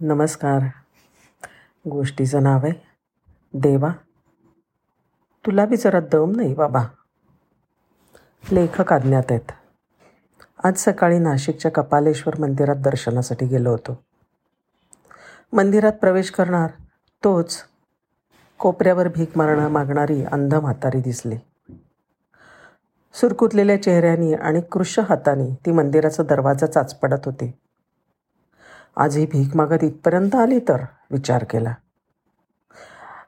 नमस्कार. गोष्टीचं नाव आहे देवा तुला बी जरा दम नाही बाबा. लेखक आज्ञात आहेत. आज सकाळी नाशिकच्या कपालेश्वर मंदिरात दर्शनासाठी गेलो होतो. मंदिरात प्रवेश करणार तोच कोपऱ्यावर भीक मारणं मागणारी अंध म्हातारी दिसली. सुरकुतलेल्या चेहऱ्यानी आणि कृश हाताने ती मंदिराचा दरवाजा चाचपडत होती. आज ही भीक मागत इथपर्यंत आली तर? विचार केला.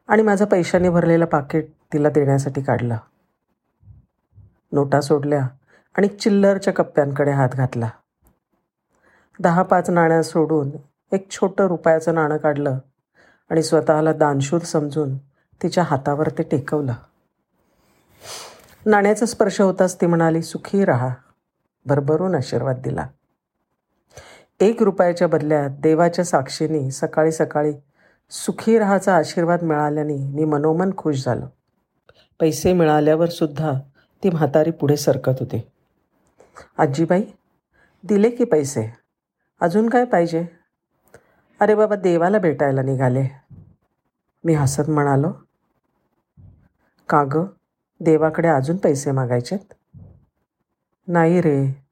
आणि माझं पैशाने भरलेलं पाकिट तिला देण्यासाठी काढलं. नोटा सोडल्या आणि चिल्लरच्या कप्प्यांकडे हात घातला. दहा पाच नाण्या सोडून एक छोटं रुपयाचं नाणं काढलं आणि स्वतःला दानशूर समजून तिच्या हातावर ते टेकवलं. नाण्याचा स्पर्श होताच ती म्हणाली सुखी राहा. भरभरून आशीर्वाद दिला. एक रुपयाच्या बदल्यात देवाच्या साक्षीने सकाळी सकाळी सुखी राहाचा आशीर्वाद मिळाल्याने मी मनोमन खुश झालो. पैसे मिळाल्यावर सुद्धा ती म्हातारी पुढे सरकत होते. आजीबाई दिले की पैसे? अजून काय पाहिजे? अरे बाबा देवाला भेटायला निघाले. मी हसत म्हणालो का गं देवाकडे अजून पैसे मागायचेत? नाही रे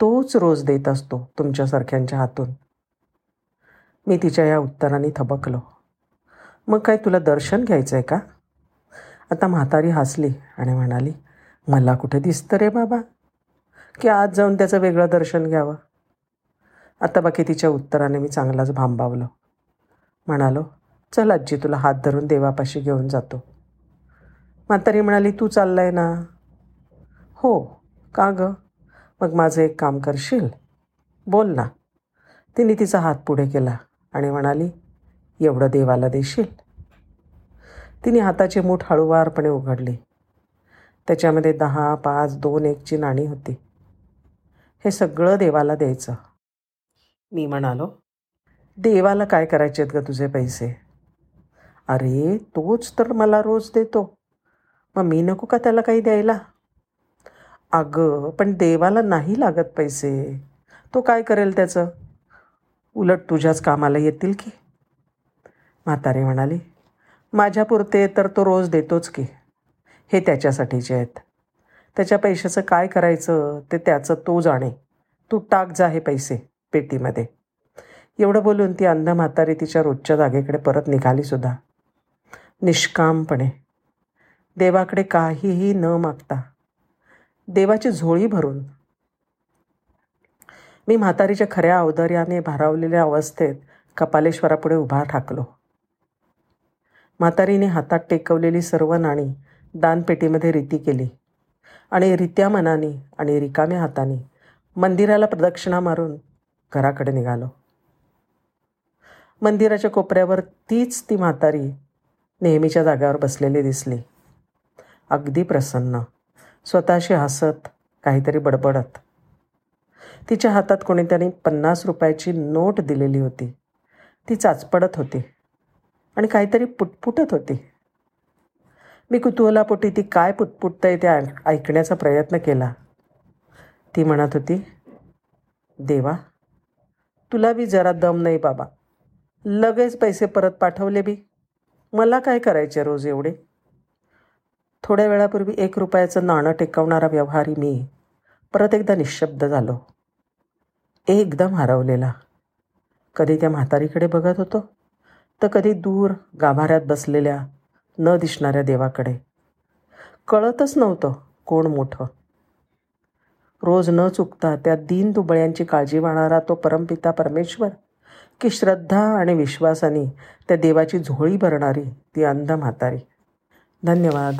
तोच रोज देत असतो तुमच्यासारख्यांच्या हातून. मी तिच्या या उत्तराने थबकलो. मग काय तुला दर्शन घ्यायचं आहे का? आता म्हातारी हसली आणि म्हणाली मला कुठे दिसतं रे बाबा? की आज जाऊन त्याचं वेगळं दर्शन घ्यावं? आता बाकी तिच्या उत्तराने मी चांगलाच भांबावलो. म्हणालो चल आजी तुला हात धरून देवापाशी घेऊन जातो. म्हातारी म्हणाली तू चाललाय ना? हो. का गं? मग माझं एक काम करशील? बोल ना. तिने तिचा हात पुढे केला आणि म्हणाली एवढं देवाला देशील? तिने हाताची मूठ हळूवारपणे उघडली. त्याच्यामध्ये दहा पाच दोन एकची नाणी होती. हे सगळं देवाला द्यायचं. मी म्हणालो देवाला काय करायचे आहेत ग तुझे पैसे? अरे तोच तर मला रोज देतो. मग मी नको का त्याला काही द्यायला? अगं पण देवाला नाही लागत पैसे. तो काय करेल त्याचं? उलट तुझ्याच कामाला येतील की? म्हातारे म्हणाली माझ्यापुरते तर तो रोज देतोच की. हे त्याच्यासाठीचे आहेत. त्याच्या पैशाचं काय करायचं ते त्याचं तो जाणे. तू टाक जा हे पैसे पेटीमध्ये. एवढं बोलून ती अंध म्हातारी तिच्या रोजच्या जागेकडे परत निघालीसुद्धा निष्कामपणे. देवाकडे काहीही न मागता. देवाची झोळी भरून. मी म्हातारीच्या खऱ्या अवदर्याने भारावलेल्या अवस्थेत कपालेश्वरापुढे उभा ठाकलो. म्हातारीने हातात टेकवलेली सर्व नाणी दानपेटीमध्ये रीती केली आणि रित्या मनाने आणि रिकाम्या हाताने मंदिराला प्रदक्षिणा मारून घराकडे निघालो. मंदिराच्या कोपऱ्यावर तीच ती म्हातारी नेहमीच्या जाग्यावर बसलेली दिसली. अगदी प्रसन्न. स्वतःशी हसत काहीतरी बडबडत. तिच्या हातात कोणीतरी पन्नास रुपयाची नोट दिलेली होती. ती चाचपडत होती आणि काहीतरी पुटपुटत होती. मी कुतूहलापोटी ती काय पुटपुटतंय ते ऐकण्याचा प्रयत्न केला. ती म्हणत होती देवा तुला बी जरा दम नाही बाबा. लगेच पैसे परत पाठवले बी. मला काय करायचे रोज एवढे? थोड्या वेळापूर्वी एक रुपयाचं नाणं टेकवणारा व्यवहारी मी परत एकदा निशब्द झालो. एकदम हरवलेला. कधी त्या म्हातारीकडे बघत होतो? तर कधी दूर गाभाऱ्यात बसलेल्या न दिसणाऱ्या देवाकडे. कळतच नव्हतं कोण मोठं. रोज न चुकता त्या दीन दुबळ्यांची काळजी वाहणारा तो परमपिता परमेश्वर की श्रद्धा आणि विश्वासाने त्या देवाची झोळी भरणारी ती अंध म्हातारी. धन्यवाद.